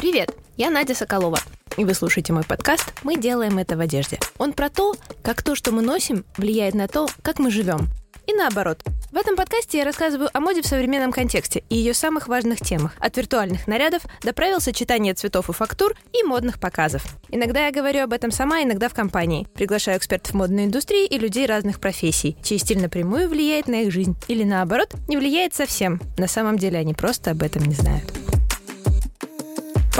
Привет, я Надя Соколова. И вы слушаете мой подкаст «Мы делаем это в одежде». Он про то, как то, что мы носим, влияет на то, как мы живем. И наоборот. В этом подкасте я рассказываю о моде в современном контексте и ее самых важных темах. От виртуальных нарядов до правил сочетания цветов и фактур и модных показов. Иногда я говорю об этом сама, иногда в компании. Приглашаю экспертов модной индустрии и людей разных профессий, чей стиль напрямую влияет на их жизнь. Или наоборот, не влияет совсем. На самом деле они просто об этом не знают.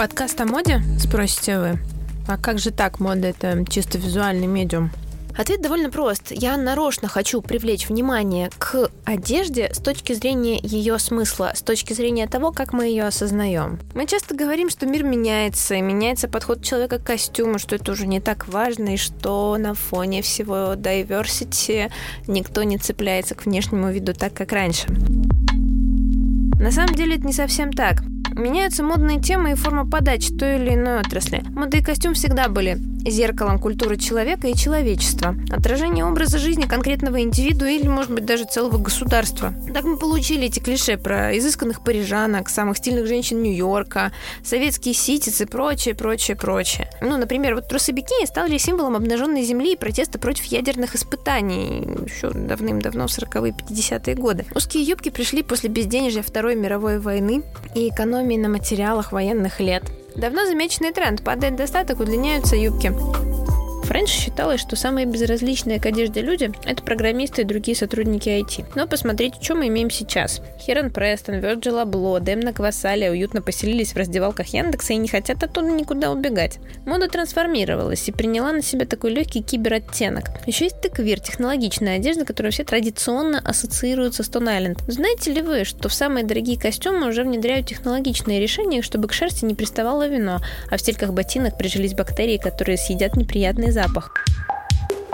Подкаст о моде, спросите вы. А как же так, мода это чисто визуальный медиум? Ответ довольно прост. Я нарочно хочу привлечь внимание к одежде с точки зрения ее смысла, с точки зрения того, как мы ее осознаем. Мы часто говорим, что мир меняется, и меняется подход человека к костюму, что это уже не так важно, и что на фоне всего diversity никто не цепляется к внешнему виду так, как раньше. На самом деле это не совсем так. Меняются модные темы и форма подачи той или иной отрасли. Мода и костюм всегда были зеркалом культуры человека и человечества, отражение образа жизни конкретного индивида или, может быть, даже целого государства. Так мы получили эти клише про изысканных парижанок, самых стильных женщин Нью-Йорка, советские ситицы прочее, прочее, прочее. Ну, например, вот трусы бикини стали символом обнаженной земли и протеста против ядерных испытаний еще давным-давно, в 40-е, 50-е годы. Узкие юбки пришли после безденежья Второй мировой войны и экономии на материалах военных лет. Давно замеченный тренд. Падает достаток, удлиняются юбки. Раньше считалось, что самые безразличные к одежде люди – это программисты и другие сотрудники IT. Но посмотрите, что мы имеем сейчас. Херон Престон, Вирджил Абло, Демна Квасалия уютно поселились в раздевалках Яндекса и не хотят оттуда никуда убегать. Мода трансформировалась и приняла на себя такой легкий кибероттенок. Еще есть тыквир, технологичная одежда, которую все традиционно ассоциируют со Stone Island. Знаете ли вы, что в самые дорогие костюмы уже внедряют технологичные решения, чтобы к шерсти не приставало вино, а в стельках ботинок прижились бактерии, которые съедят неприятные запахи? Запах.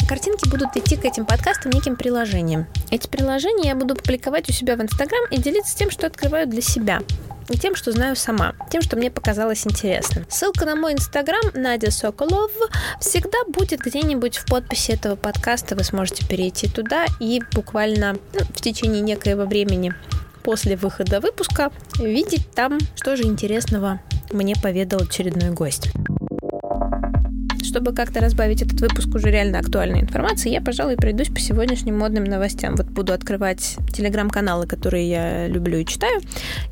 Картинки будут идти к этим подкастам неким приложением. Эти приложения я буду публиковать у себя в Инстаграм и делиться тем, что открываю для себя и тем, что знаю сама, тем, что мне показалось интересным. Ссылка на мой инстаграм Надя Соколов всегда будет где-нибудь в подписи этого подкаста. Вы сможете перейти туда и буквально ну, в течение некоего времени после выхода выпуска видеть там, что же интересного мне поведал очередной гость чтобы как-то разбавить этот выпуск уже реально актуальной информации, я, пожалуй, пройдусь по сегодняшним модным новостям. Вот буду открывать телеграм-каналы, которые я люблю и читаю,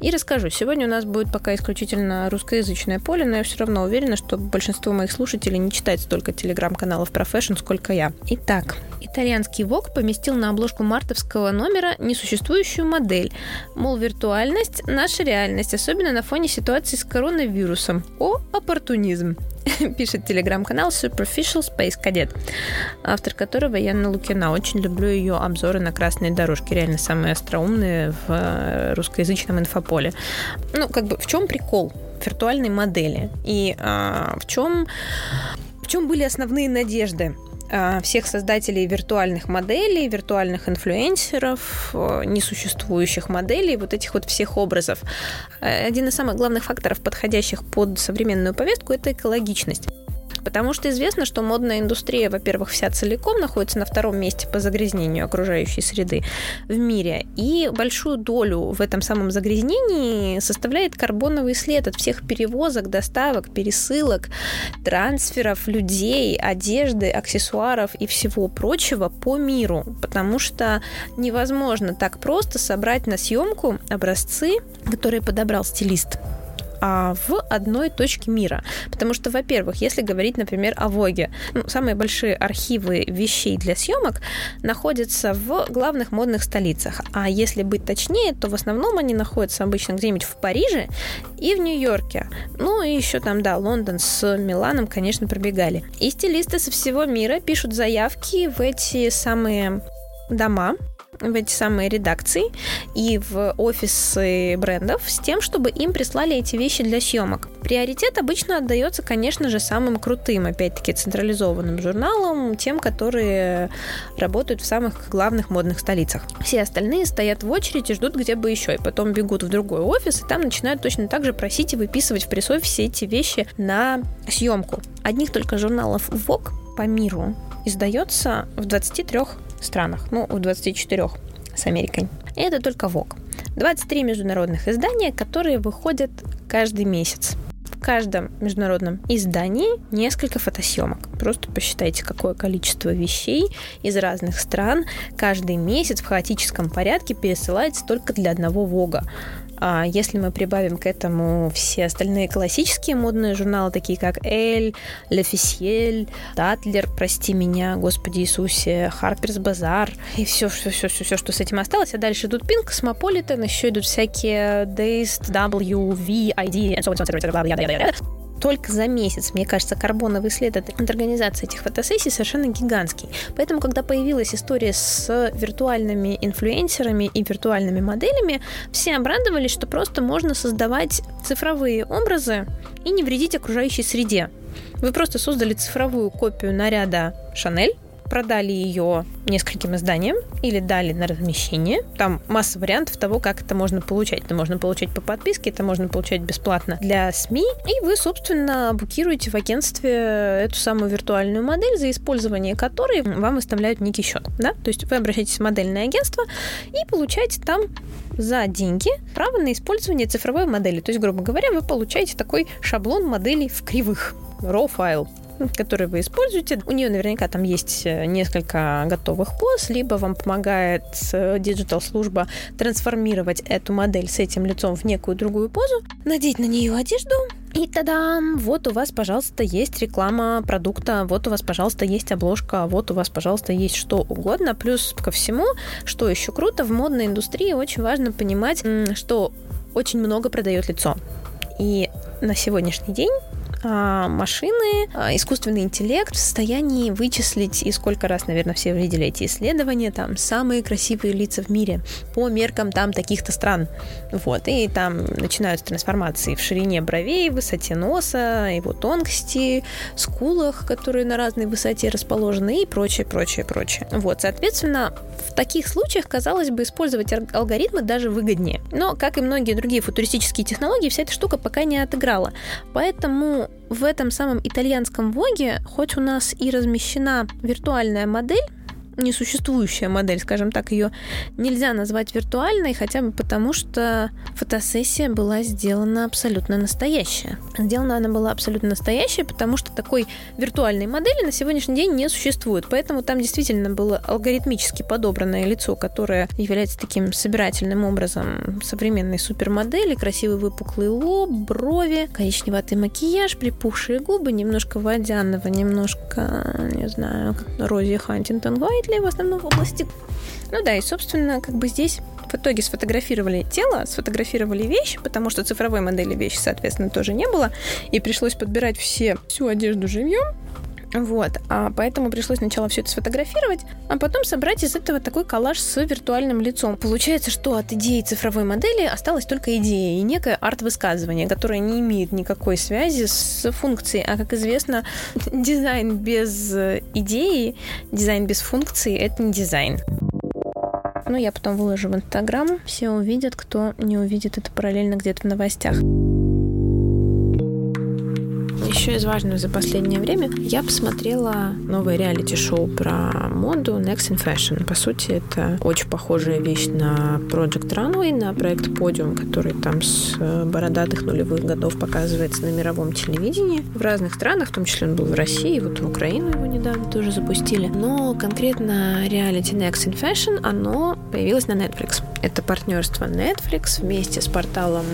и расскажу. Сегодня у нас будет пока исключительно русскоязычное поле, но я все равно уверена, что большинство моих слушателей не читает столько телеграм-каналов про fashion, сколько я. Итак, итальянский Vogue поместил на обложку мартовского номера несуществующую модель. Мол, виртуальность – наша реальность, особенно на фоне ситуации с коронавирусом. О, оппортунизм. пишет телеграм-канал Superficial Space Cadet, автор которого Яна Лукина. Очень люблю ее обзоры на красные дорожки, реально самые остроумные в э, русскоязычном инфополе. Ну, как бы, в чем прикол виртуальной модели? И а, в чем в чем были основные надежды всех создателей виртуальных моделей, виртуальных инфлюенсеров, э, несуществующих моделей, вот этих вот всех образов. Э, один из самых главных факторов, подходящих под современную повестку, это экологичность. Потому что известно, что модная индустрия, во-первых, вся целиком находится на втором месте по загрязнению окружающей среды в мире. И большую долю в этом самом загрязнении составляет карбоновый след от всех перевозок, доставок, пересылок, трансферов людей, одежды, аксессуаров и всего прочего по миру. Потому что невозможно так просто собрать на съемку образцы, которые подобрал стилист а, в одной точке мира. Потому что, во-первых, если говорить, например, о Воге, ну, самые большие архивы вещей для съемок находятся в главных модных столицах. А если быть точнее, то в основном они находятся обычно где-нибудь в Париже и в Нью-Йорке. Ну и еще там, да, Лондон с Миланом, конечно, пробегали. И стилисты со всего мира пишут заявки в эти самые дома, в эти самые редакции и в офисы брендов с тем, чтобы им прислали эти вещи для съемок. Приоритет обычно отдается, конечно же, самым крутым, опять-таки, централизованным журналам, тем, которые работают в самых главных модных столицах. Все остальные стоят в очереди, ждут где бы еще, и потом бегут в другой офис, и там начинают точно так же просить и выписывать в пресс все эти вещи на съемку. Одних только журналов Vogue по миру издается в 23 странах, ну, в 24 с Америкой. И это только ВОК. 23 международных издания, которые выходят каждый месяц. каждом международном издании несколько фотосъемок. Просто посчитайте, какое количество вещей из разных стран каждый месяц в хаотическом порядке пересылается только для одного Вога. А если мы прибавим к этому все остальные классические модные журналы, такие как Elle, L'Officiel, Tatler, прости меня, Господи Иисусе, Harper's Bazaar и все, все, все, все, все, что с этим осталось. А дальше идут Pink, Cosmopolitan, еще идут всякие Dazed, W, V, ID, and so on, so on, so on, только за месяц, мне кажется, карбоновый след от организации этих фотосессий совершенно гигантский. Поэтому, когда появилась история с виртуальными инфлюенсерами и виртуальными моделями, все обрадовались, что просто можно создавать цифровые образы и не вредить окружающей среде. Вы просто создали цифровую копию наряда Шанель, продали ее нескольким изданиям или дали на размещение. Там масса вариантов того, как это можно получать. Это можно получать по подписке, это можно получать бесплатно для СМИ. И вы, собственно, букируете в агентстве эту самую виртуальную модель, за использование которой вам выставляют некий счет. Да? То есть вы обращаетесь в модельное агентство и получаете там за деньги право на использование цифровой модели. То есть, грубо говоря, вы получаете такой шаблон моделей в кривых raw файл который вы используете. У нее наверняка там есть э, несколько готовых поз, либо вам помогает диджитал-служба трансформировать эту модель с этим лицом в некую другую позу, надеть на нее одежду, и тогда вот у вас, пожалуйста, есть реклама продукта, вот у вас, пожалуйста, есть обложка, вот у вас, пожалуйста, есть что угодно. Плюс ко всему, что еще круто, в модной индустрии очень важно понимать, что очень много продает лицо. И на сегодняшний день машины, а, искусственный интеллект в состоянии вычислить, и сколько раз, наверное, все видели эти исследования, там, самые красивые лица в мире по меркам там таких-то стран. Вот, и там начинаются трансформации в ширине бровей, высоте носа, его тонкости, скулах, которые на разной высоте расположены и прочее, прочее, прочее. Вот, соответственно, в таких случаях, казалось бы, использовать алгоритмы даже выгоднее. Но, как и многие другие футуристические технологии, вся эта штука пока не отыграла. Поэтому в этом самом итальянском Воге, хоть у нас и размещена виртуальная модель, несуществующая модель, скажем так, ее нельзя назвать виртуальной, хотя бы потому, что фотосессия была сделана абсолютно настоящая. Сделана она была абсолютно настоящая, потому что такой виртуальной модели на сегодняшний день не существует. Поэтому там действительно было алгоритмически подобранное лицо, которое является таким собирательным образом современной супермодели, красивый выпуклый лоб, брови, коричневатый макияж, припухшие губы, немножко водяного, немножко, не знаю, как Рози Хантингтон Вайт, ли в основном в области. Ну да, и, собственно, как бы здесь в итоге сфотографировали тело, сфотографировали вещи, потому что цифровой модели вещи, соответственно, тоже не было, и пришлось подбирать все, всю одежду живьем, вот, а поэтому пришлось сначала все это сфотографировать, а потом собрать из этого такой коллаж с виртуальным лицом. Получается, что от идеи цифровой модели осталась только идея и некое арт-высказывание, которое не имеет никакой связи с функцией. А как известно, дизайн без идеи, дизайн без функции — это не дизайн. Ну, я потом выложу в Инстаграм, все увидят, кто не увидит это параллельно где-то в новостях. Еще из важного за последнее время я посмотрела новое реалити-шоу про моду Next in Fashion. По сути, это очень похожая вещь на Project Runway, на проект Podium, который там с бородатых нулевых годов показывается на мировом телевидении в разных странах, в том числе он был в России, вот в Украину его недавно тоже запустили. Но конкретно реалити Next in Fashion, оно появилось на Netflix. Это партнерство Netflix вместе с порталом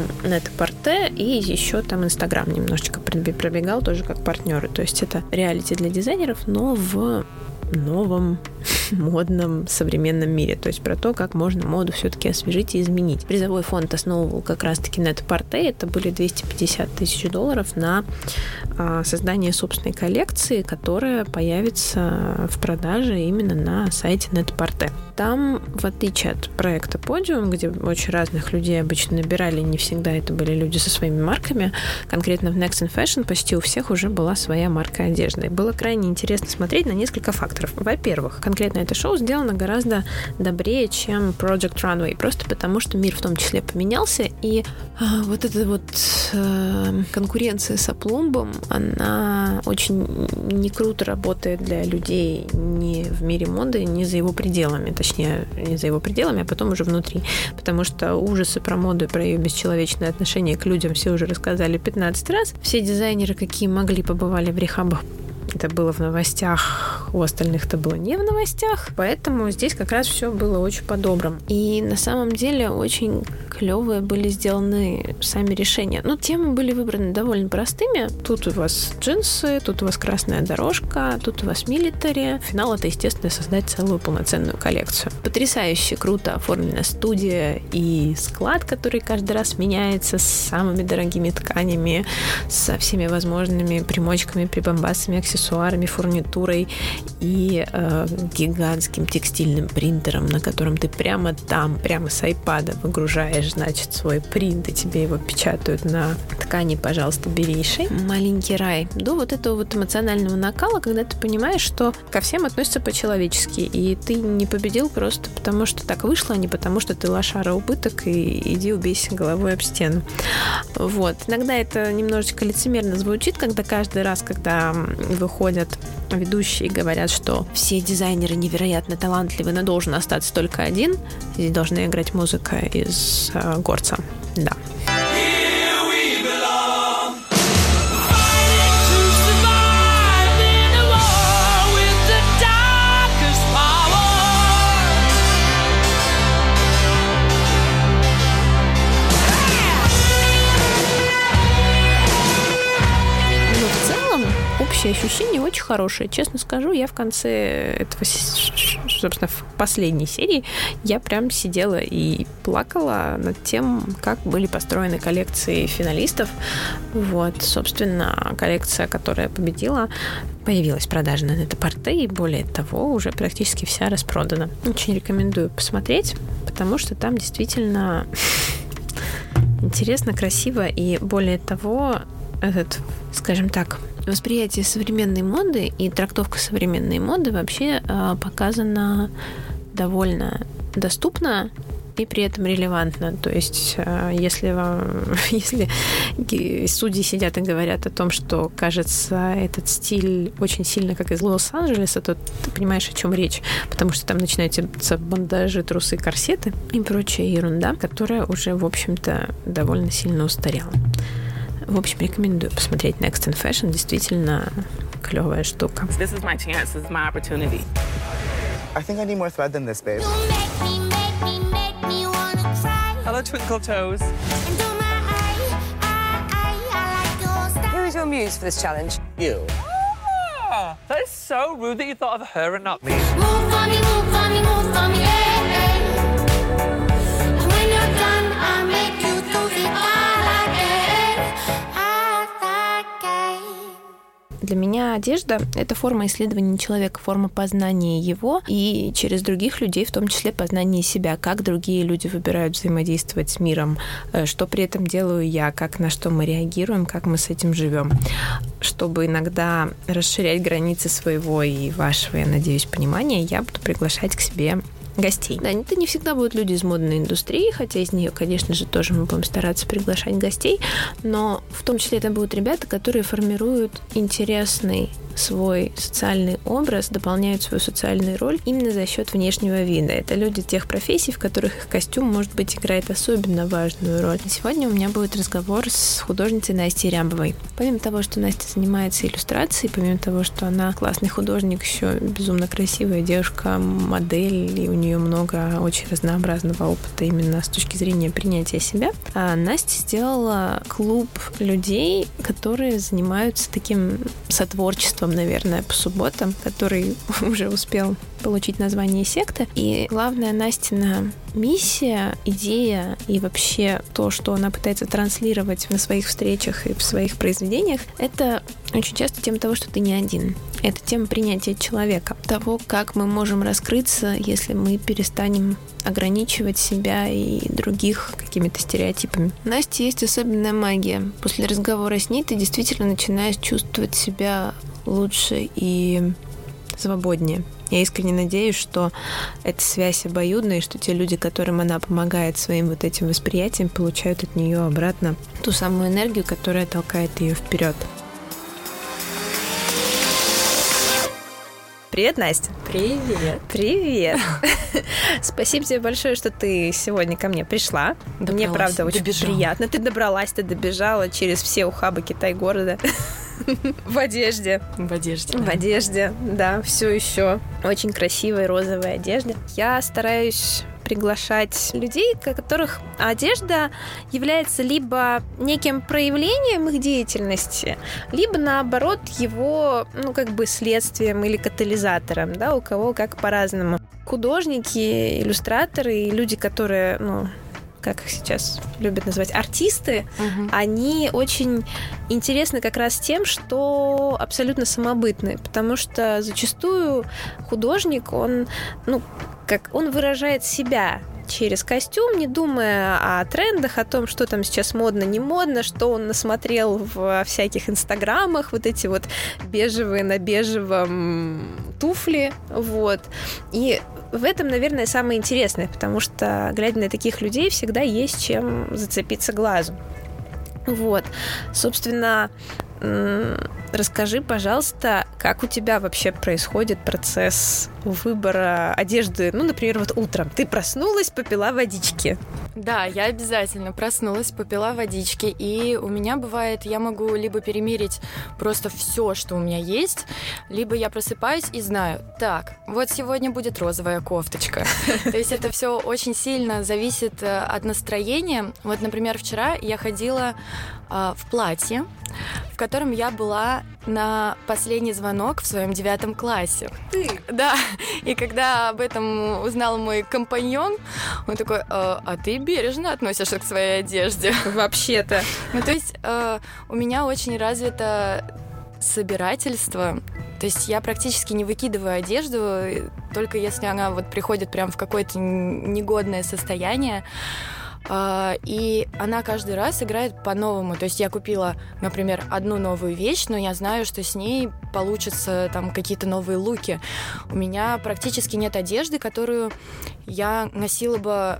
Netporte и еще там Instagram немножечко пробегал тоже как партнеры. То есть это реалити для дизайнеров, но в новом модном современном мире. То есть про то, как можно моду все-таки освежить и изменить. Призовой фонд основывал как раз-таки NetParte. Это были 250 тысяч долларов на а, создание собственной коллекции, которая появится в продаже именно на сайте NetParte. Там, в отличие от проекта Podium, где очень разных людей обычно набирали, не всегда это были люди со своими марками, конкретно в Next in Fashion почти у всех уже была своя марка одежды. было крайне интересно смотреть на несколько факторов. Во-первых, конкретно это шоу сделано гораздо добрее, чем Project Runway, просто потому что мир в том числе поменялся, и а, вот эта вот а, конкуренция с опломбом, она очень не круто работает для людей ни в мире моды, ни за его пределами, точнее, не за его пределами, а потом уже внутри, потому что ужасы про моду и про ее бесчеловечное отношение к людям все уже рассказали 15 раз. Все дизайнеры, какие могли, побывали в рехабах это было в новостях, у остальных это было не в новостях, поэтому здесь как раз все было очень по-доброму. И на самом деле очень клевые были сделаны сами решения. Ну, темы были выбраны довольно простыми. Тут у вас джинсы, тут у вас красная дорожка, тут у вас милитари. Финал это, естественно, создать целую полноценную коллекцию. Потрясающе круто оформлена студия и склад, который каждый раз меняется с самыми дорогими тканями, со всеми возможными примочками, прибамбасами, аксессуарами аксессуарами, фурнитурой и э, гигантским текстильным принтером, на котором ты прямо там, прямо с айпада выгружаешь, значит, свой принт, и тебе его печатают на ткани, пожалуйста, бери Маленький рай. До вот этого вот эмоционального накала, когда ты понимаешь, что ко всем относятся по-человечески, и ты не победил просто потому, что так вышло, а не потому, что ты лошара убыток, и иди убейся головой об стену. Вот. Иногда это немножечко лицемерно звучит, когда каждый раз, когда выходят ведущие и говорят, что все дизайнеры невероятно талантливы, но должен остаться только один. Здесь должна играть музыка из э, горца. Да. Общее ощущение очень хорошее. Честно скажу, я в конце этого, собственно, в последней серии я прям сидела и плакала над тем, как были построены коллекции финалистов. Вот, собственно, коллекция, которая победила, появилась продажа на это порте, и более того, уже практически вся распродана. Очень рекомендую посмотреть, потому что там действительно интересно, красиво, и более того, этот, скажем так, восприятие современной моды и трактовка современной моды вообще э, показана довольно доступно и при этом релевантно. То есть, э, если вам, если судьи сидят и говорят о том, что кажется этот стиль очень сильно как из Лос-Анджелеса, то ты понимаешь, о чем речь, потому что там начинаются бандажи, трусы, корсеты и прочая ерунда, которая уже, в общем-то, довольно сильно устарела. В общем, рекомендую посмотреть Next in Fashion. Действительно клевая штука. This is my chance. This is my opportunity. I think I need more thread than this, babe. Hello, Twinkle Toes. Who is your muse for this challenge? You. Oh, that is so rude that you thought of her and not me. Move for me, move for me, move for me, Для меня одежда — это форма исследования человека, форма познания его и через других людей, в том числе познания себя, как другие люди выбирают взаимодействовать с миром, э, что при этом делаю я, как на что мы реагируем, как мы с этим живем. Чтобы иногда расширять границы своего и вашего, я надеюсь, понимания, я буду приглашать к себе гостей. Да, это не всегда будут люди из модной индустрии, хотя из нее, конечно же, тоже мы будем стараться приглашать гостей, но в том числе это будут ребята, которые формируют интересный свой социальный образ, дополняют свою социальную роль именно за счет внешнего вида. Это люди тех профессий, в которых их костюм, может быть, играет особенно важную роль. Сегодня у меня будет разговор с художницей Настей Рябовой. Помимо того, что Настя занимается иллюстрацией, помимо того, что она классный художник, еще безумно красивая девушка, модель, и у нее много очень разнообразного опыта именно с точки зрения принятия себя, а Настя сделала клуб людей, которые занимаются таким сотворчеством наверное, по субботам, который уже успел получить название секты. И главная Настина миссия, идея и вообще то, что она пытается транслировать на своих встречах и в своих произведениях, это очень часто тема того, что ты не один. Это тема принятия человека, того, как мы можем раскрыться, если мы перестанем ограничивать себя и других какими-то стереотипами. У Насти есть особенная магия. После разговора с ней ты действительно начинаешь чувствовать себя лучше и свободнее. Я искренне надеюсь, что эта связь обоюдная, и что те люди, которым она помогает своим вот этим восприятием, получают от нее обратно ту самую энергию, которая толкает ее вперед. Привет, Настя. Привет. Привет. Спасибо тебе большое, что ты сегодня ко мне пришла. Добралась, мне, правда, очень добежала. приятно. Ты добралась, ты добежала через все ухабы Китай-города. В одежде. В одежде. В одежде, да, все еще. Очень красивой розовой одежде. Я стараюсь приглашать людей, которых одежда является либо неким проявлением их деятельности, либо наоборот его, ну, как бы следствием или катализатором, да, у кого как по-разному. Художники, иллюстраторы и люди, которые, ну, как их сейчас любят называть, артисты, угу. они очень интересны как раз тем, что абсолютно самобытны, потому что зачастую художник, он, ну, как он выражает себя через костюм, не думая о трендах, о том, что там сейчас модно, не модно, что он насмотрел в всяких инстаграмах, вот эти вот бежевые на бежевом туфли, вот. И в этом, наверное, самое интересное, потому что, глядя на таких людей, всегда есть чем зацепиться глазу. Вот. Собственно, Расскажи, пожалуйста, как у тебя вообще происходит процесс выбора одежды? Ну, например, вот утром ты проснулась, попила водички. Да, я обязательно проснулась, попила водички, и у меня бывает, я могу либо перемерить просто все, что у меня есть, либо я просыпаюсь и знаю, так, вот сегодня будет розовая кофточка. То есть это все очень сильно зависит э, от настроения. Вот, например, вчера я ходила а, в платье, в котором я была на последний звонок в своем девятом классе. Ты? Да. И когда об этом узнал мой компаньон, он такой, э, а ты бережно относишься к своей одежде. Вообще-то. Ну, то есть э, у меня очень развито собирательство. То есть я практически не выкидываю одежду, только если она вот приходит прям в какое-то негодное состояние. А, и она каждый раз играет по-новому. То есть я купила, например, одну новую вещь, но я знаю, что с ней получатся там какие-то новые луки. У меня практически нет одежды, которую я носила бы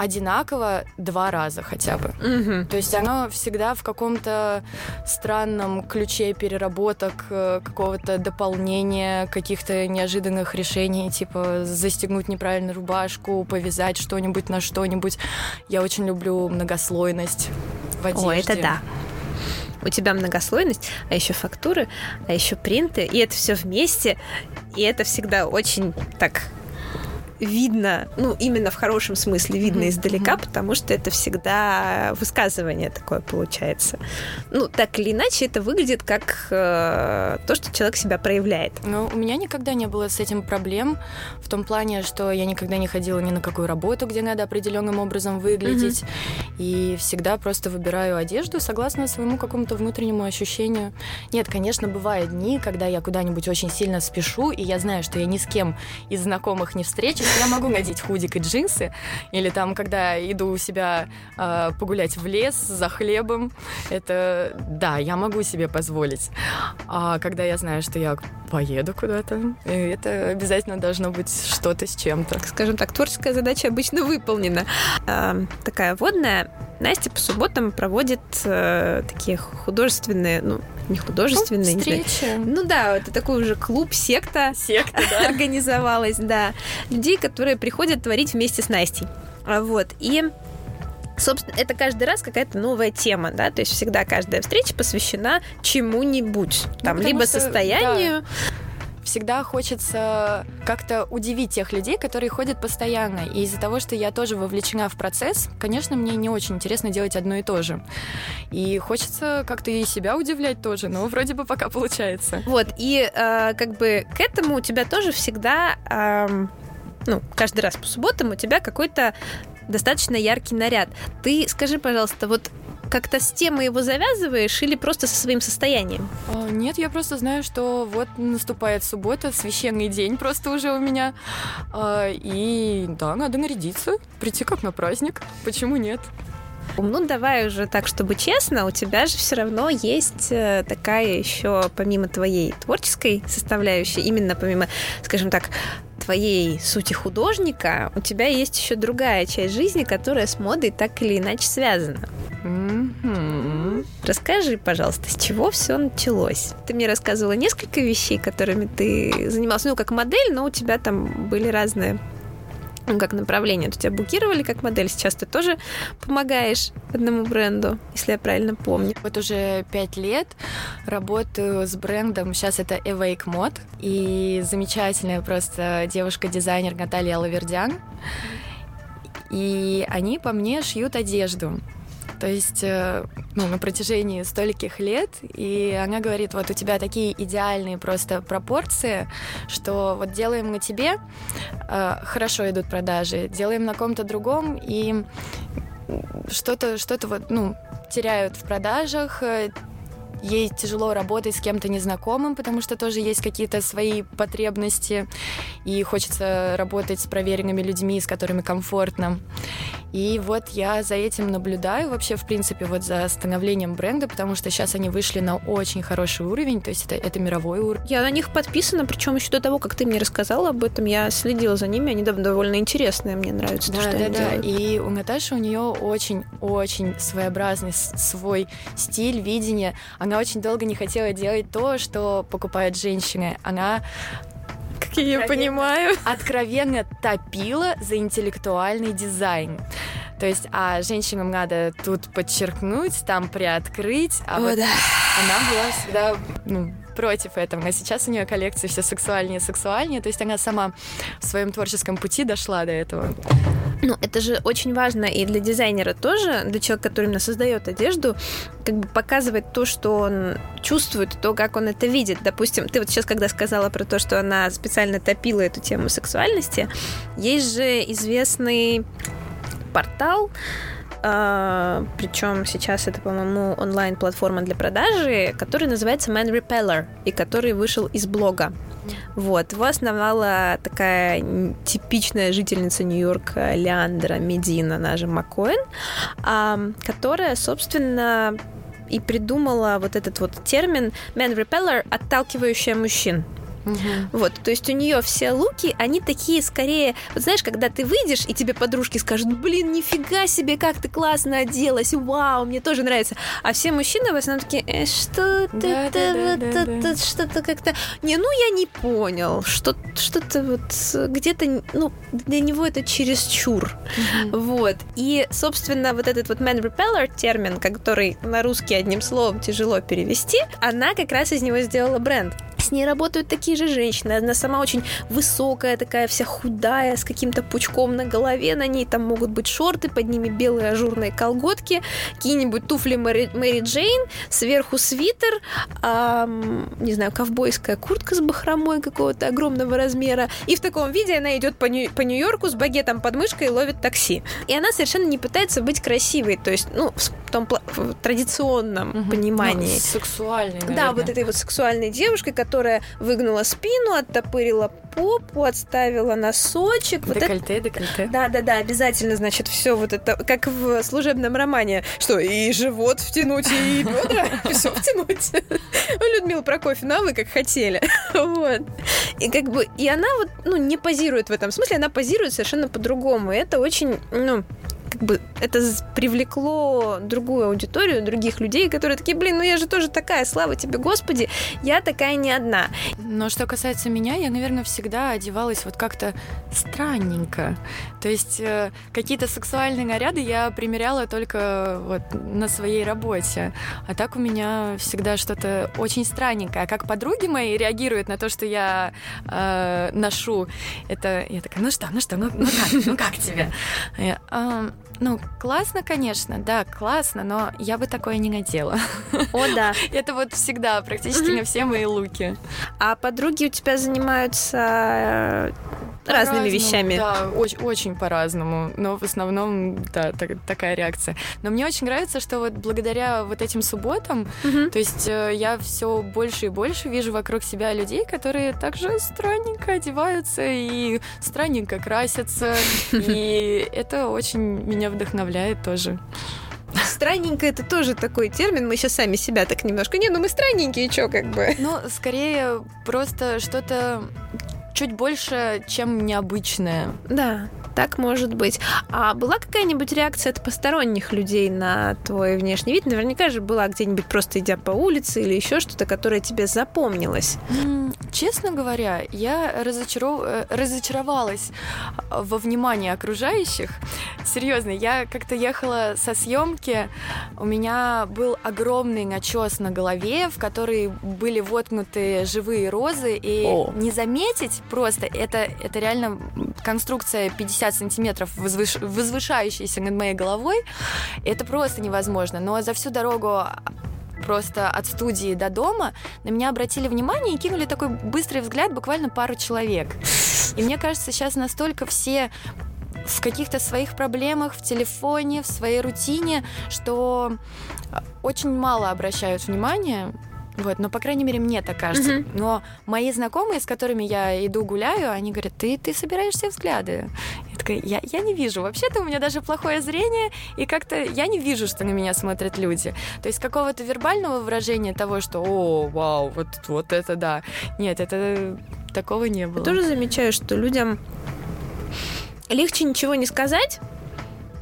одинаково два раза хотя бы. Угу. То есть оно всегда в каком-то странном ключе переработок, э, какого-то дополнения, каких-то неожиданных решений, типа застегнуть неправильно рубашку, повязать что-нибудь на что-нибудь. Я очень люблю многослойность в одежде. О, это да у тебя многослойность, а еще фактуры, а еще принты, и это все вместе, и это всегда очень так видно, ну, именно в хорошем смысле видно mm-hmm. издалека, mm-hmm. потому что это всегда высказывание такое получается. Ну, так или иначе, это выглядит как э, то, что человек себя проявляет. Ну, у меня никогда не было с этим проблем в том плане, что я никогда не ходила ни на какую работу, где надо определенным образом выглядеть, mm-hmm. и всегда просто выбираю одежду согласно своему какому-то внутреннему ощущению. Нет, конечно, бывают дни, когда я куда-нибудь очень сильно спешу, и я знаю, что я ни с кем из знакомых не встречусь, я могу надеть худик и джинсы, или там, когда иду у себя э, погулять в лес за хлебом, это, да, я могу себе позволить. А когда я знаю, что я поеду куда-то, это обязательно должно быть что-то с чем-то. Скажем так, творческая задача обычно выполнена. Э, такая водная. Настя по субботам проводит э, такие художественные, ну, не художественные, ну, встречи. Не ну да, это такой уже клуб, секта. Секта, да. Организовалась, да. Людей, которые приходят творить вместе с Настей. А Вот. И собственно, это каждый раз какая-то новая тема, да, то есть всегда каждая встреча посвящена чему-нибудь, там, ну, либо что, состоянию, да всегда хочется как-то удивить тех людей, которые ходят постоянно. И из-за того, что я тоже вовлечена в процесс, конечно, мне не очень интересно делать одно и то же. И хочется как-то и себя удивлять тоже, но вроде бы пока получается. Вот, и э, как бы к этому у тебя тоже всегда... Э, ну, каждый раз по субботам у тебя какой-то достаточно яркий наряд. Ты скажи, пожалуйста, вот как-то с темой его завязываешь или просто со своим состоянием? А, нет, я просто знаю, что вот наступает суббота, священный день просто уже у меня. А, и да, надо нарядиться, прийти как на праздник. Почему нет? Ну, давай уже так, чтобы честно, у тебя же все равно есть э, такая еще, помимо твоей творческой составляющей, именно помимо, скажем так, твоей сути художника, у тебя есть еще другая часть жизни, которая с модой так или иначе связана. Расскажи, пожалуйста, с чего все началось? Ты мне рассказывала несколько вещей, которыми ты занималась, ну, как модель, но у тебя там были разные ну, как направление. Тебя букировали как модель, сейчас ты тоже помогаешь одному бренду, если я правильно помню. Вот уже пять лет работаю с брендом, сейчас это Awake Mod, и замечательная просто девушка-дизайнер Наталья Лавердян. И они по мне шьют одежду. То есть э, ну, на протяжении стольких лет, и она говорит, вот у тебя такие идеальные просто пропорции, что вот делаем на тебе, э, хорошо идут продажи, делаем на ком-то другом, и что-то, что-то вот, ну, теряют в продажах, э, ей тяжело работать с кем-то незнакомым, потому что тоже есть какие-то свои потребности, и хочется работать с проверенными людьми, с которыми комфортно. И вот я за этим наблюдаю вообще, в принципе, вот за становлением бренда, потому что сейчас они вышли на очень хороший уровень, то есть это, это мировой уровень. Я на них подписана, причем еще до того, как ты мне рассказала об этом, я следила за ними, они довольно интересные, мне нравится. Да, то, что да, они да. Делают. И у Наташи у нее очень-очень своеобразный свой стиль, видение. Она очень долго не хотела делать то, что покупают женщины. Она как я ее понимаю. Откровенно топила за интеллектуальный дизайн. То есть, а женщинам надо тут подчеркнуть, там приоткрыть, а О, вот да. она была всегда ну, против этого. А сейчас у нее коллекции все сексуальнее и сексуальнее. То есть она сама в своем творческом пути дошла до этого. Ну, это же очень важно и для дизайнера тоже, для человека, который именно создает одежду, как бы показывать то, что он чувствует, то, как он это видит. Допустим, ты вот сейчас, когда сказала про то, что она специально топила эту тему сексуальности, есть же известный портал, причем сейчас это, по-моему, онлайн-платформа для продажи, который называется Man Repeller, и который вышел из блога. Вот, его основала такая типичная жительница Нью-Йорка Леандра Медина, она же Маккоин, uh, которая, собственно, и придумала вот этот вот термин Man Repeller, отталкивающая мужчин. Угу. Вот, то есть у нее все луки, они такие скорее, вот знаешь, когда ты выйдешь, и тебе подружки скажут, блин, нифига себе, как ты классно оделась, вау, мне тоже нравится. А все мужчины в основном такие, э, что-то, да, да, да, да, да. что-то как-то, не, ну я не понял, что, что-то вот где-то, ну, для него это чересчур. Угу. Вот, и, собственно, вот этот вот man repeller термин, который на русский одним словом тяжело перевести, она как раз из него сделала бренд. С ней работают такие же женщины. Она сама очень высокая, такая вся худая, с каким-то пучком на голове. На ней там могут быть шорты, под ними белые ажурные колготки, какие-нибудь туфли Мэри, Мэри Джейн, сверху свитер, эм, не знаю, ковбойская куртка с бахромой какого-то огромного размера. И в таком виде она идет по, Нью- по Нью-Йорку с багетом под мышкой и ловит такси. И она совершенно не пытается быть красивой, то есть, ну, в том в традиционном угу. понимании. Ну, сексуальной, наверное. Да, вот этой вот сексуальной девушкой, которая выгнула спину, оттопырила попу, отставила носочек. Декольте, вот декольте. Да, да, да, обязательно, значит, все вот это, как в служебном романе. Что, и живот втянуть, и бедра, все втянуть. Людмила Прокофьевна, а вы как хотели. Вот. И как бы, и она вот, ну, не позирует в этом смысле, она позирует совершенно по-другому. Это очень, ну, как бы это привлекло другую аудиторию, других людей, которые такие, блин, ну я же тоже такая, слава тебе, Господи, я такая не одна. Но что касается меня, я, наверное, всегда одевалась вот как-то странненько. То есть э, какие-то сексуальные наряды я примеряла только вот на своей работе. А так у меня всегда что-то очень странненькое. А как подруги мои реагируют на то, что я э, ношу, это я такая, ну что, ну что, ну, ну как, ну как тебе? Я, э, ну, классно, конечно, да, классно, но я бы такое не надела. О, да. Это вот всегда практически на все мои луки. А подруги у тебя занимаются по разными вещами. Да, очень, очень по-разному, но в основном, да, так, такая реакция. Но мне очень нравится, что вот благодаря вот этим субботам, угу. то есть э, я все больше и больше вижу вокруг себя людей, которые также странненько одеваются и странненько красятся, и это очень меня вдохновляет тоже. странненькая это тоже такой термин. Мы сейчас сами себя так немножко. Не, ну мы странненькие, что как бы. Ну, скорее просто что-то чуть больше, чем необычное. Да так может быть. А была какая-нибудь реакция от посторонних людей на твой внешний вид? Наверняка же была где-нибудь просто идя по улице или еще что-то, которое тебе запомнилось. Честно говоря, я разочаров... Э, разочаровалась во внимании окружающих. Серьезно, я как-то ехала со съемки, у меня был огромный начес на голове, в который были воткнуты живые розы, и О. не заметить просто, это, это реально конструкция 50 50 сантиметров возвыш... возвышающийся над моей головой, это просто невозможно. Но за всю дорогу просто от студии до дома на меня обратили внимание и кинули такой быстрый взгляд буквально пару человек. И мне кажется, сейчас настолько все в каких-то своих проблемах, в телефоне, в своей рутине, что очень мало обращают внимание вот, но, по крайней мере, мне так кажется. Mm-hmm. Но мои знакомые, с которыми я иду гуляю, они говорят, ты, ты собираешь все взгляды. Я такая, я, я не вижу. Вообще-то у меня даже плохое зрение, и как-то я не вижу, что на меня смотрят люди. То есть какого-то вербального выражения того, что, о, вау, вот, вот это да. Нет, это такого не было. Я тоже замечаю, что людям легче ничего не сказать,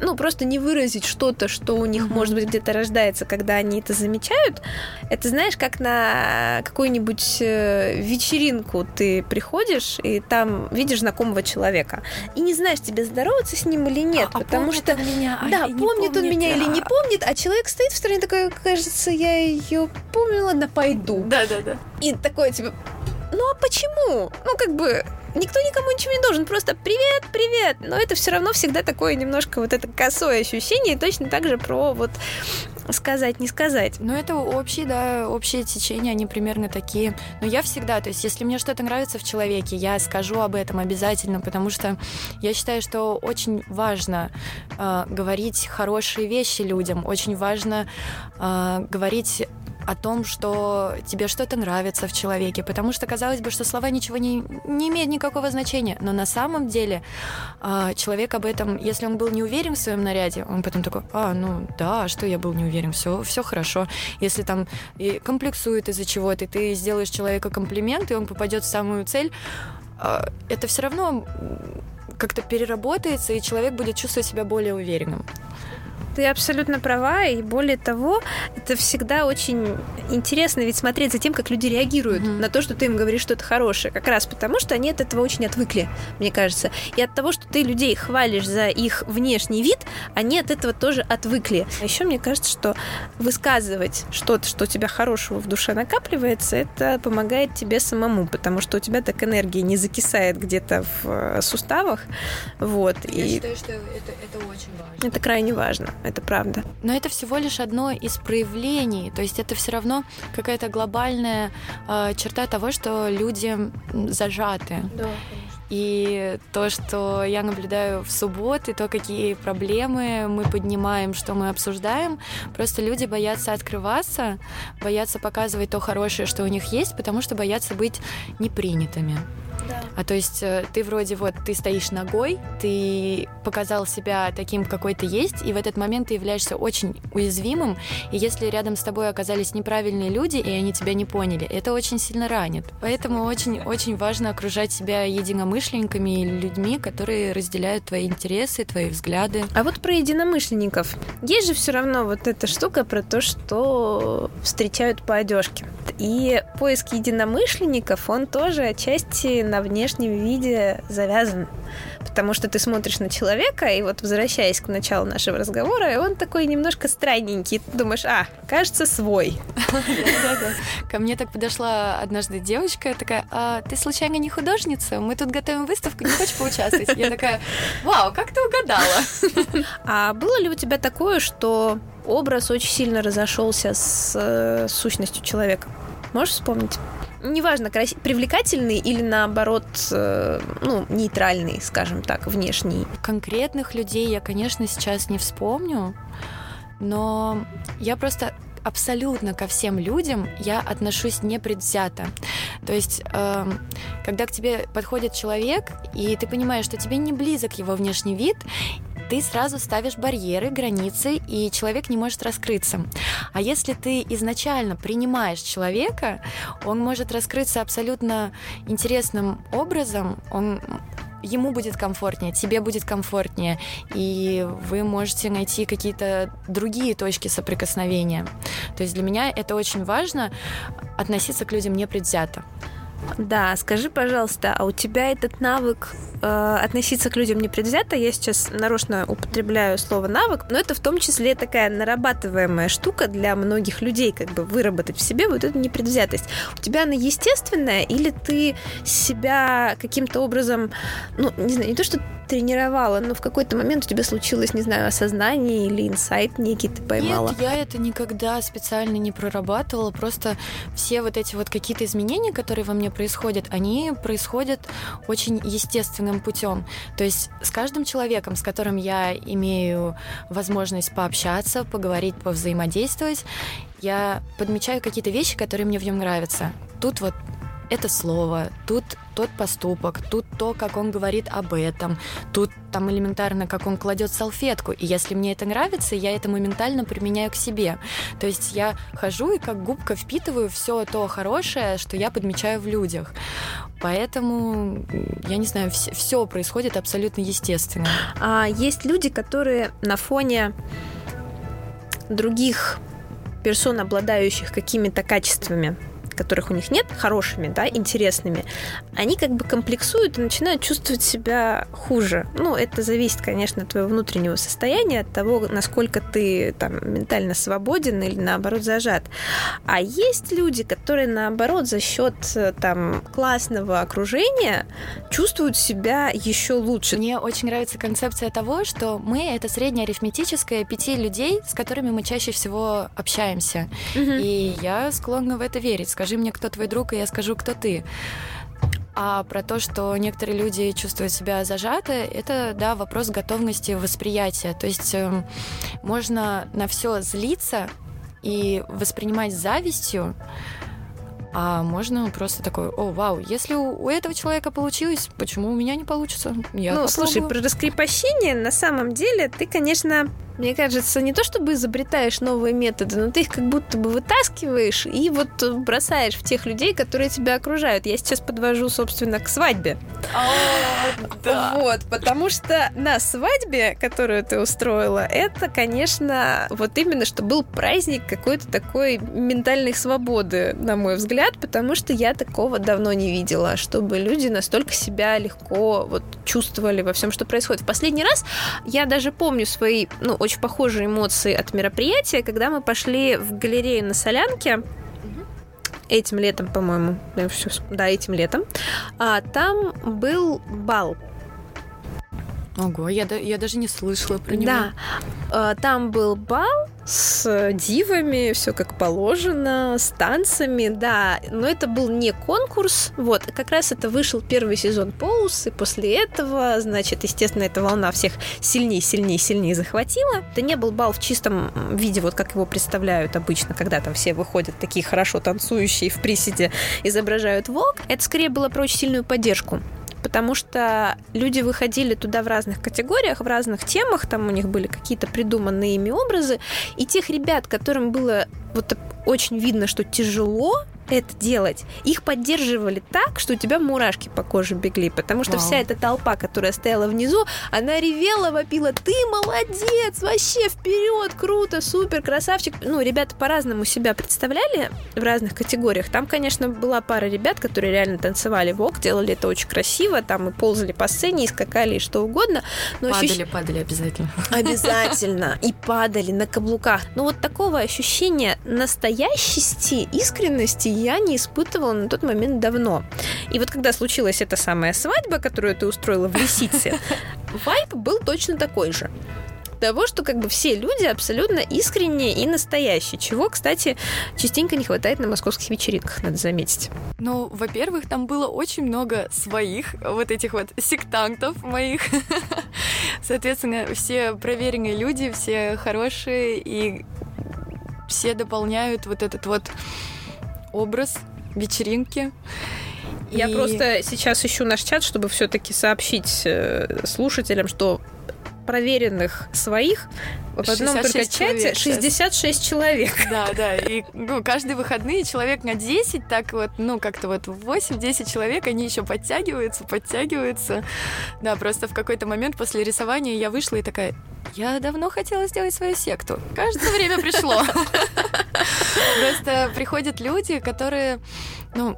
ну, просто не выразить что-то, что у них, mm-hmm. может быть, где-то рождается, когда они это замечают. Это, знаешь, как на какую-нибудь э, вечеринку ты приходишь, и там видишь знакомого человека, и не знаешь, тебе здороваться с ним или нет, а, потому а что... Меня, да, помнит, помнит он меня а... или не помнит, а человек стоит в стороне такой, кажется, я ее помню, ладно, пойду. Да-да-да. И такое, типа, ну а почему? Ну, как бы, никто никому ничего не должен, просто привет, привет. Но это все равно всегда такое немножко вот это косое ощущение, и точно так же про вот сказать, не сказать. Ну, это общие, да, общие течения, они примерно такие. Но я всегда, то есть, если мне что-то нравится в человеке, я скажу об этом обязательно, потому что я считаю, что очень важно э, говорить хорошие вещи людям, очень важно э, говорить о том, что тебе что-то нравится в человеке, потому что казалось бы, что слова ничего не, не имеют никакого значения, но на самом деле э, человек об этом, если он был не уверен в своем наряде, он потом такой, а, ну да, что я был не уверен, все, все хорошо. Если там и комплексует из-за чего-то, ты сделаешь человеку комплимент, и он попадет в самую цель, э, это все равно как-то переработается, и человек будет чувствовать себя более уверенным ты абсолютно права, и более того, это всегда очень интересно ведь смотреть за тем, как люди реагируют mm-hmm. на то, что ты им говоришь что-то хорошее, как раз потому, что они от этого очень отвыкли, мне кажется. И от того, что ты людей хвалишь за их внешний вид, они от этого тоже отвыкли. А еще мне кажется, что высказывать что-то, что у тебя хорошего в душе накапливается, это помогает тебе самому, потому что у тебя так энергия не закисает где-то в э, суставах. Вот. Я и считаю, что это, это очень важно. Это крайне важно это правда. Но это всего лишь одно из проявлений, то есть это все равно какая-то глобальная э, черта того, что люди зажаты. Да, И то, что я наблюдаю в субботы, то, какие проблемы мы поднимаем, что мы обсуждаем, просто люди боятся открываться, боятся показывать то хорошее, что у них есть, потому что боятся быть непринятыми. А то есть э, ты вроде вот, ты стоишь ногой, ты показал себя таким, какой ты есть, и в этот момент ты являешься очень уязвимым, и если рядом с тобой оказались неправильные люди, и они тебя не поняли, это очень сильно ранит. Поэтому очень-очень важно окружать себя единомышленниками и людьми, которые разделяют твои интересы, твои взгляды. А вот про единомышленников. Есть же все равно вот эта штука про то, что встречают по одежке. И поиск единомышленников, он тоже отчасти на внешнем виде завязан. Потому что ты смотришь на человека, и вот возвращаясь к началу нашего разговора, он такой немножко странненький. Ты думаешь, а, кажется, свой. Ко мне так подошла однажды девочка, такая, а ты случайно не художница? Мы тут готовим выставку, не хочешь поучаствовать? Я такая, вау, как ты угадала? А было ли у тебя такое, что образ очень сильно разошелся с э, сущностью человека? Можешь вспомнить? Неважно, крас... привлекательный или наоборот, э, ну, нейтральный, скажем так, внешний. Конкретных людей я, конечно, сейчас не вспомню, но я просто абсолютно ко всем людям я отношусь непредвзято. То есть, э, когда к тебе подходит человек, и ты понимаешь, что тебе не близок его внешний вид, ты сразу ставишь барьеры, границы, и человек не может раскрыться. А если ты изначально принимаешь человека, он может раскрыться абсолютно интересным образом, он ему будет комфортнее, тебе будет комфортнее, и вы можете найти какие-то другие точки соприкосновения. То есть для меня это очень важно относиться к людям непредвзято. Да, скажи, пожалуйста, а у тебя этот навык э, относиться к людям непредвзято? Я сейчас нарочно употребляю слово навык, но это в том числе такая нарабатываемая штука для многих людей, как бы выработать в себе вот эту непредвзятость. У тебя она естественная или ты себя каким-то образом, ну, не знаю, не то, что тренировала, но в какой-то момент у тебя случилось, не знаю, осознание или инсайт некий ты поймала? Нет, я это никогда специально не прорабатывала, просто все вот эти вот какие-то изменения, которые во мне происходят, они происходят очень естественным путем. То есть с каждым человеком, с которым я имею возможность пообщаться, поговорить, повзаимодействовать, я подмечаю какие-то вещи, которые мне в нем нравятся. Тут вот это слово, тут тот поступок, тут то, как он говорит об этом, тут там элементарно, как он кладет салфетку. И если мне это нравится, я это моментально применяю к себе. То есть я хожу и как губка впитываю все то хорошее, что я подмечаю в людях. Поэтому, я не знаю, все, все происходит абсолютно естественно. А есть люди, которые на фоне других персон, обладающих какими-то качествами, которых у них нет, хорошими, да, интересными, они как бы комплексуют и начинают чувствовать себя хуже. Ну, это зависит, конечно, от твоего внутреннего состояния, от того, насколько ты там ментально свободен или наоборот зажат. А есть люди, которые наоборот за счет там классного окружения чувствуют себя еще лучше. Мне очень нравится концепция того, что мы это среднеарифметическое пяти людей, с которыми мы чаще всего общаемся. Угу. И я склонна в это верить. Скажи мне, кто твой друг, и я скажу, кто ты. А про то, что некоторые люди чувствуют себя зажаты, это, да, вопрос готовности восприятия. То есть э, можно на все злиться и воспринимать завистью, а можно просто такой, о, вау, если у, у этого человека получилось, почему у меня не получится? Я ну, попробую. слушай, про раскрепощение на самом деле ты, конечно, мне кажется, не то чтобы изобретаешь новые методы, но ты их как будто бы вытаскиваешь и вот бросаешь в тех людей, которые тебя окружают. Я сейчас подвожу, собственно, к свадьбе. да. Вот, потому что на свадьбе, которую ты устроила, это, конечно, вот именно, что был праздник какой-то такой ментальной свободы, на мой взгляд, потому что я такого давно не видела, чтобы люди настолько себя легко вот чувствовали во всем, что происходит. В последний раз я даже помню свои, ну, очень похожие эмоции от мероприятия, когда мы пошли в галерею на Солянке, этим летом, по-моему, да, этим летом, а, там был бал Ого, я, я даже не слышала про него. Да, а, там был бал с дивами, все как положено, с танцами, да, но это был не конкурс, вот, как раз это вышел первый сезон Поус, и после этого, значит, естественно, эта волна всех сильнее, сильнее, сильнее захватила. Это не был бал в чистом виде, вот как его представляют обычно, когда там все выходят такие хорошо танцующие в приседе, изображают вок. Это скорее было про очень сильную поддержку потому что люди выходили туда в разных категориях, в разных темах, там у них были какие-то придуманные ими образы, и тех ребят, которым было вот очень видно, что тяжело, это делать, их поддерживали так, что у тебя мурашки по коже бегли, потому что Вау. вся эта толпа, которая стояла внизу, она ревела, вопила, ты молодец, вообще вперед, круто, супер, красавчик. Ну, ребята по-разному себя представляли в разных категориях. Там, конечно, была пара ребят, которые реально танцевали вок, делали это очень красиво, там и ползали по сцене, и скакали, и что угодно. Но падали, ощущ... падали обязательно. Обязательно. И падали на каблуках. Но вот такого ощущения настоящести, искренности я не испытывала на тот момент давно. И вот когда случилась эта самая свадьба, которую ты устроила в Лисице, вайп был точно такой же того, что как бы все люди абсолютно искренние и настоящие, чего, кстати, частенько не хватает на московских вечеринках, надо заметить. Ну, во-первых, там было очень много своих вот этих вот сектантов моих. Соответственно, все проверенные люди, все хорошие, и все дополняют вот этот вот образ вечеринки. Я и... просто сейчас ищу наш чат, чтобы все-таки сообщить э, слушателям, что проверенных своих в одном только чате 66 человек. Да, да. И ну, каждые выходные человек на 10, так вот, ну, как-то вот 8-10 человек, они еще подтягиваются, подтягиваются. Да, просто в какой-то момент после рисования я вышла и такая, я давно хотела сделать свою секту. Кажется, время пришло. Просто приходят люди, которые, ну,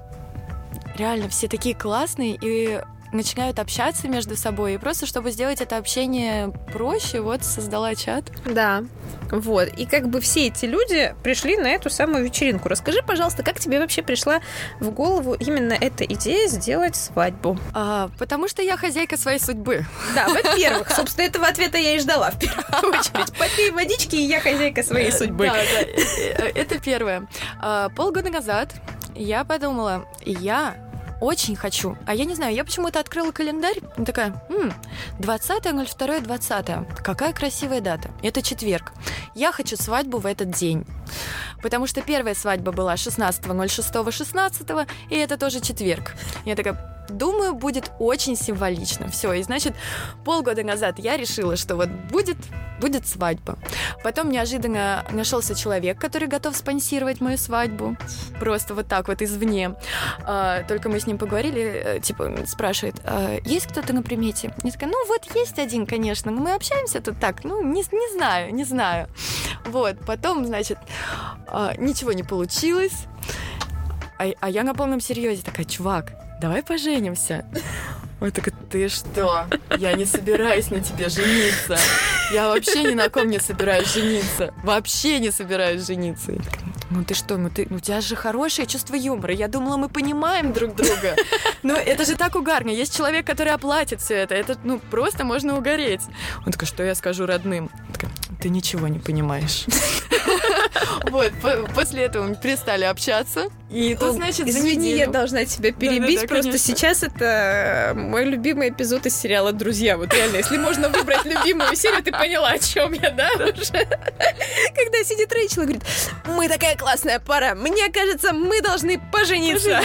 реально все такие классные, и начинают общаться между собой. И просто, чтобы сделать это общение проще, вот создала чат. Да. Вот. И как бы все эти люди пришли на эту самую вечеринку. Расскажи, пожалуйста, как тебе вообще пришла в голову именно эта идея сделать свадьбу? А, потому что я хозяйка своей судьбы. Да, во-первых, собственно, этого ответа я и ждала в первую очередь. Попей водички, и я хозяйка своей судьбы. Да, да, э, э, это первое. А, полгода назад я подумала, я очень хочу. А я не знаю, я почему-то открыла календарь и такая, м-м, 20.02, 20. Какая красивая дата. Это четверг. Я хочу свадьбу в этот день. Потому что первая свадьба была 16.06, 16, и это тоже четверг. Я такая, Думаю, будет очень символично. Все, и значит, полгода назад я решила, что вот будет, будет свадьба. Потом неожиданно нашелся человек, который готов спонсировать мою свадьбу. Просто вот так вот извне. А, только мы с ним поговорили, э, типа, спрашивает, а, есть кто-то на примете? Я такая, ну вот есть один, конечно, но мы общаемся тут так, ну не, не знаю, не знаю. Вот, потом, значит, а, ничего не получилось. А, а я на полном серьезе такая, чувак, давай поженимся. Ой, так ты что? Я не собираюсь на тебе жениться. Я вообще ни на ком не собираюсь жениться. Вообще не собираюсь жениться. Ну ты что, ну ты, ну у тебя же хорошее чувство юмора. Я думала, мы понимаем друг друга. Но это же так угарно. Есть человек, который оплатит все это. Это, ну, просто можно угореть. Он такой, что я скажу родным? Ты ничего не понимаешь. Вот, после этого мы перестали общаться. И тут, значит, Извини, я должна тебя перебить. Просто сейчас это мой любимый эпизод из сериала «Друзья». Вот реально, если можно выбрать любимую серию, ты поняла, о чем я, да, уже? Когда сидит Рэйчел и говорит, мы такая классная пара, мне кажется, мы должны пожениться.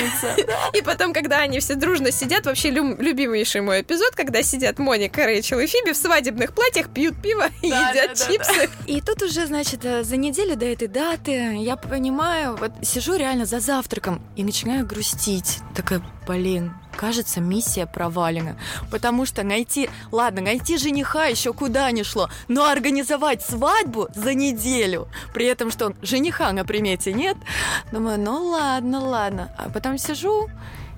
И потом, когда они все дружно сидят, вообще любимейший мой эпизод, когда сидят Моника, Рэйчел и Фиби в свадебных платьях, пьют пиво и едят чипсы. И тут уже, значит, э, за неделю до этой даты я понимаю, вот сижу реально за завтраком и начинаю грустить. Такая, блин, кажется, миссия провалена. Потому что найти, ладно, найти жениха еще куда ни шло, но организовать свадьбу за неделю, при этом, что жениха на примете нет, думаю, ну ладно, ладно. А потом сижу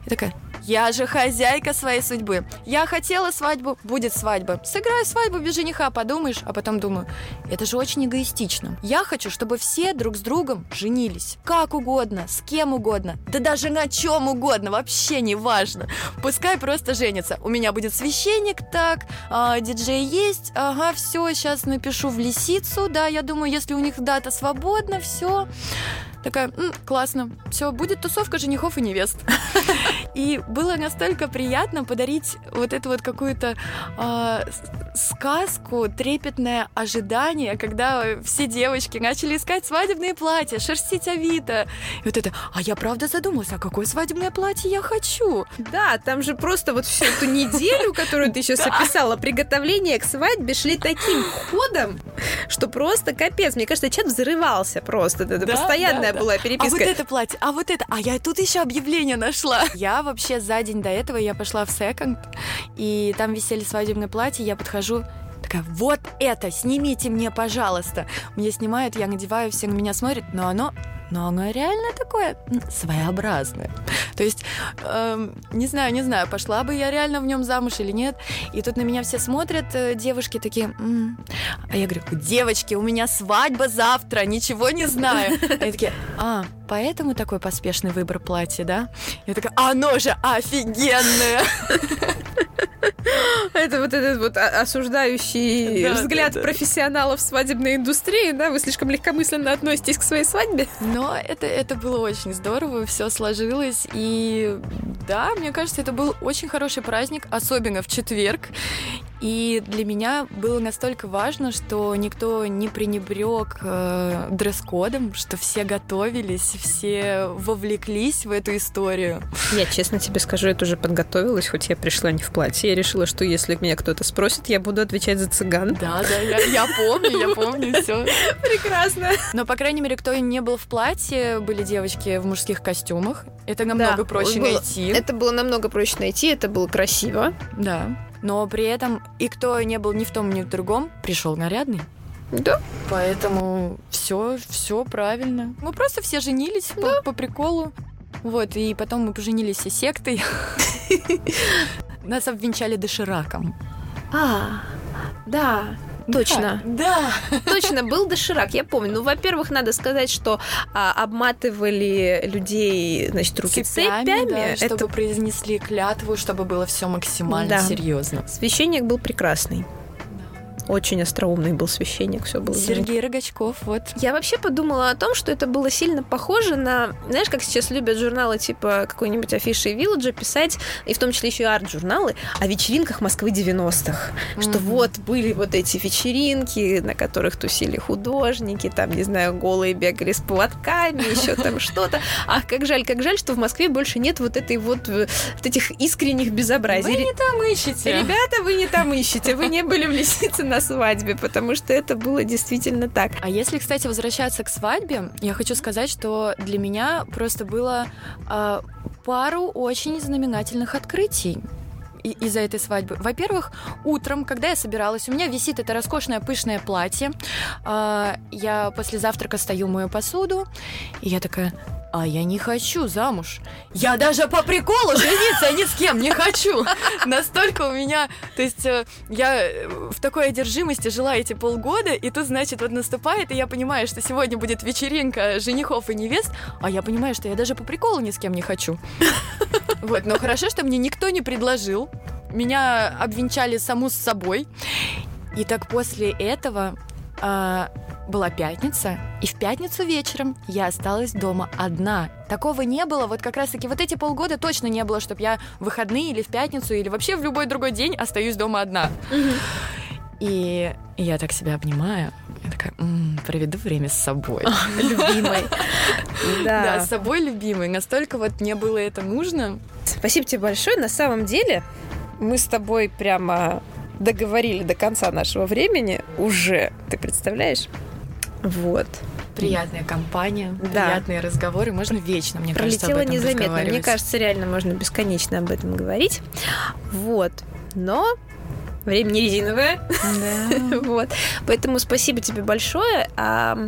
и такая, я же хозяйка своей судьбы. Я хотела свадьбу, будет свадьба. Сыграю свадьбу без жениха, подумаешь. А потом думаю, это же очень эгоистично. Я хочу, чтобы все друг с другом женились. Как угодно, с кем угодно. Да даже на чем угодно, вообще не важно. Пускай просто женятся. У меня будет священник, так, а, диджей есть, ага, все, сейчас напишу в лисицу, да, я думаю, если у них дата свободна, все. Такая, М, классно, все, будет тусовка женихов и невест. И было настолько приятно подарить вот эту вот какую-то э, сказку, трепетное ожидание, когда все девочки начали искать свадебные платья, шерстить Авито. И вот это, а я правда задумалась, а какое свадебное платье я хочу? Да, там же просто вот всю эту неделю, которую ты сейчас описала, приготовления к свадьбе шли таким ходом, что просто капец. Мне кажется, чат взрывался просто. Это постоянная была переписка. А вот это платье, а вот это, а я тут еще объявление нашла. Я вообще за день до этого я пошла в секонд, и там висели свадебные платья, я подхожу, такая, вот это, снимите мне, пожалуйста. Мне снимают, я надеваю, все на меня смотрят, но оно но оно реально такое своеобразное. То есть, эм, не знаю, не знаю, пошла бы я реально в нем замуж или нет. И тут на меня все смотрят, э, девушки такие, М-м". а я говорю, девочки, у меня свадьба завтра, ничего не знаю. Они такие, а, поэтому такой поспешный выбор платья, да? Я такая, оно же офигенное! Это вот этот вот осуждающий да, взгляд да, да. профессионалов свадебной индустрии, да? Вы слишком легкомысленно относитесь к своей свадьбе? Но это, это было очень здорово, все сложилось. И да, мне кажется, это был очень хороший праздник, особенно в четверг. И для меня было настолько важно, что никто не пренебрег э, дресс-кодом, что все готовились, все вовлеклись в эту историю. Я честно тебе скажу, я тоже подготовилась, хоть я пришла не в платье. Я решила, что если меня кто-то спросит, я буду отвечать за цыган. Да, да, я, я помню, я помню все. Прекрасно. Но, по крайней мере, кто не был в платье, были девочки в мужских костюмах. Это намного да, проще было, найти. Это было намного проще найти, это было красиво. Да. Но при этом и кто не был ни в том, ни в другом, пришел нарядный. Да. Поэтому все, все правильно. Мы просто все женились да. по, по приколу. Вот, и потом мы поженились все сектой. Нас обвенчали дошираком. А, да. Точно. Да. Точно, был доширак, я помню. Ну, во-первых, надо сказать, что а, обматывали людей, значит, руки цепями. цепями да, это... чтобы произнесли клятву, чтобы было все максимально да. серьезно. Священник был прекрасный. Очень остроумный был священник, все было. Сергей Рогачков, вот. Я вообще подумала о том, что это было сильно похоже на, знаешь, как сейчас любят журналы типа какой-нибудь афиши и Вилладжа писать, и в том числе еще и арт-журналы, о вечеринках Москвы 90-х. Mm-hmm. Что вот были вот эти вечеринки, на которых тусили художники, там, не знаю, голые бегали с поводками, еще там что-то. Ах, как жаль, как жаль, что в Москве больше нет вот этой вот, вот этих искренних безобразий. Вы не там ищете. Ребята, вы не там ищете. Вы не были в лисице на свадьбе, потому что это было действительно так. А если, кстати, возвращаться к свадьбе, я хочу сказать, что для меня просто было э, пару очень знаменательных открытий из-за этой свадьбы. Во-первых, утром, когда я собиралась, у меня висит это роскошное пышное платье. Э, я после завтрака стою, мою посуду, и я такая, а я не хочу замуж. Я даже по приколу жениться ни с кем не хочу. Настолько у меня... То есть э, я э, в такой одержимости жила эти полгода, и тут, значит, вот наступает, и я понимаю, что сегодня будет вечеринка женихов и невест, а я понимаю, что я даже по приколу ни с кем не хочу. Вот, но хорошо, что мне никто не предложил. Меня обвенчали саму с собой. И так после этого а, была пятница, и в пятницу вечером я осталась дома одна. Такого не было, вот как раз-таки вот эти полгода точно не было, чтобы я в выходные или в пятницу, или вообще в любой другой день остаюсь дома одна. И я так себя обнимаю. Я такая, м-м, проведу время с собой. Любимой. Да. с собой любимой. Настолько вот мне было это нужно. Спасибо тебе большое. На самом деле, мы с тобой прямо договорили до конца нашего времени уже. Ты представляешь? Вот. Приятная компания, да. приятные разговоры. Можно вечно, мне Пролетело кажется, об этом незаметно. Мне кажется, реально можно бесконечно об этом говорить. Вот. Но время не резиновое. Да. вот. Поэтому спасибо тебе большое. А,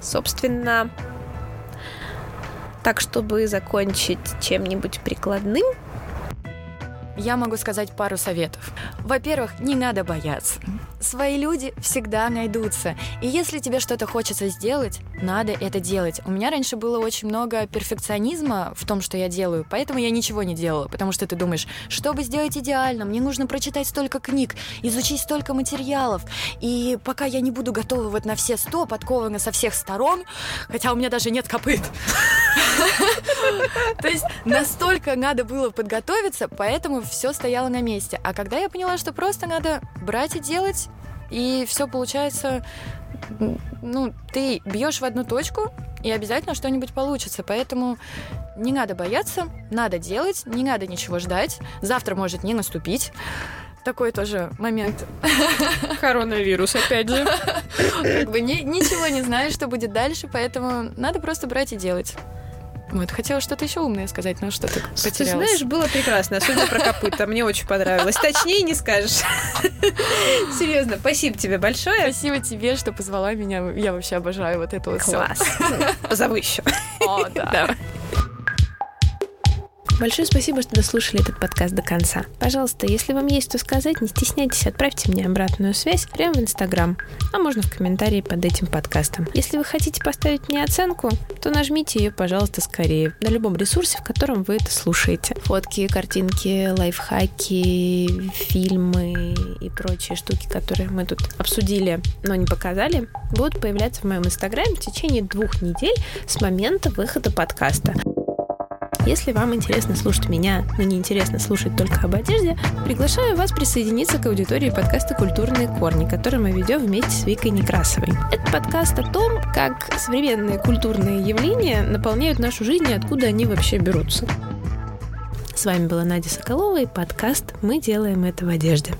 собственно, так, чтобы закончить чем-нибудь прикладным, я могу сказать пару советов. Во-первых, не надо бояться. Свои люди всегда найдутся. И если тебе что-то хочется сделать, надо это делать. У меня раньше было очень много перфекционизма в том, что я делаю, поэтому я ничего не делала. Потому что ты думаешь, чтобы сделать идеально, мне нужно прочитать столько книг, изучить столько материалов. И пока я не буду готова вот на все сто, подкована со всех сторон, хотя у меня даже нет копыт. То есть настолько надо было подготовиться, поэтому все стояло на месте. А когда я поняла, что просто надо брать и делать, и все получается, ну, ты бьешь в одну точку, и обязательно что-нибудь получится. Поэтому не надо бояться, надо делать, не надо ничего ждать. Завтра может не наступить. Такой тоже момент. Коронавирус, опять же. Как бы ни, ничего не знаешь, что будет дальше, поэтому надо просто брать и делать. Вот, хотела что-то еще умное сказать, но что-то потерялась. Ты знаешь, было прекрасно, особенно про копыта. Мне очень понравилось. Точнее не скажешь. Серьезно, спасибо тебе большое. Спасибо тебе, что позвала меня. Я вообще обожаю вот это вот Класс. Позову еще. О, да. Большое спасибо, что дослушали этот подкаст до конца. Пожалуйста, если вам есть что сказать, не стесняйтесь, отправьте мне обратную связь прямо в Инстаграм, а можно в комментарии под этим подкастом. Если вы хотите поставить мне оценку, то нажмите ее, пожалуйста, скорее на любом ресурсе, в котором вы это слушаете. Фотки, картинки, лайфхаки, фильмы и прочие штуки, которые мы тут обсудили, но не показали, будут появляться в моем Инстаграме в течение двух недель с момента выхода подкаста. Если вам интересно слушать меня, но не интересно слушать только об одежде, приглашаю вас присоединиться к аудитории подкаста «Культурные корни», который мы ведем вместе с Викой Некрасовой. Это подкаст о том, как современные культурные явления наполняют нашу жизнь и откуда они вообще берутся. С вами была Надя Соколова и подкаст «Мы делаем это в одежде».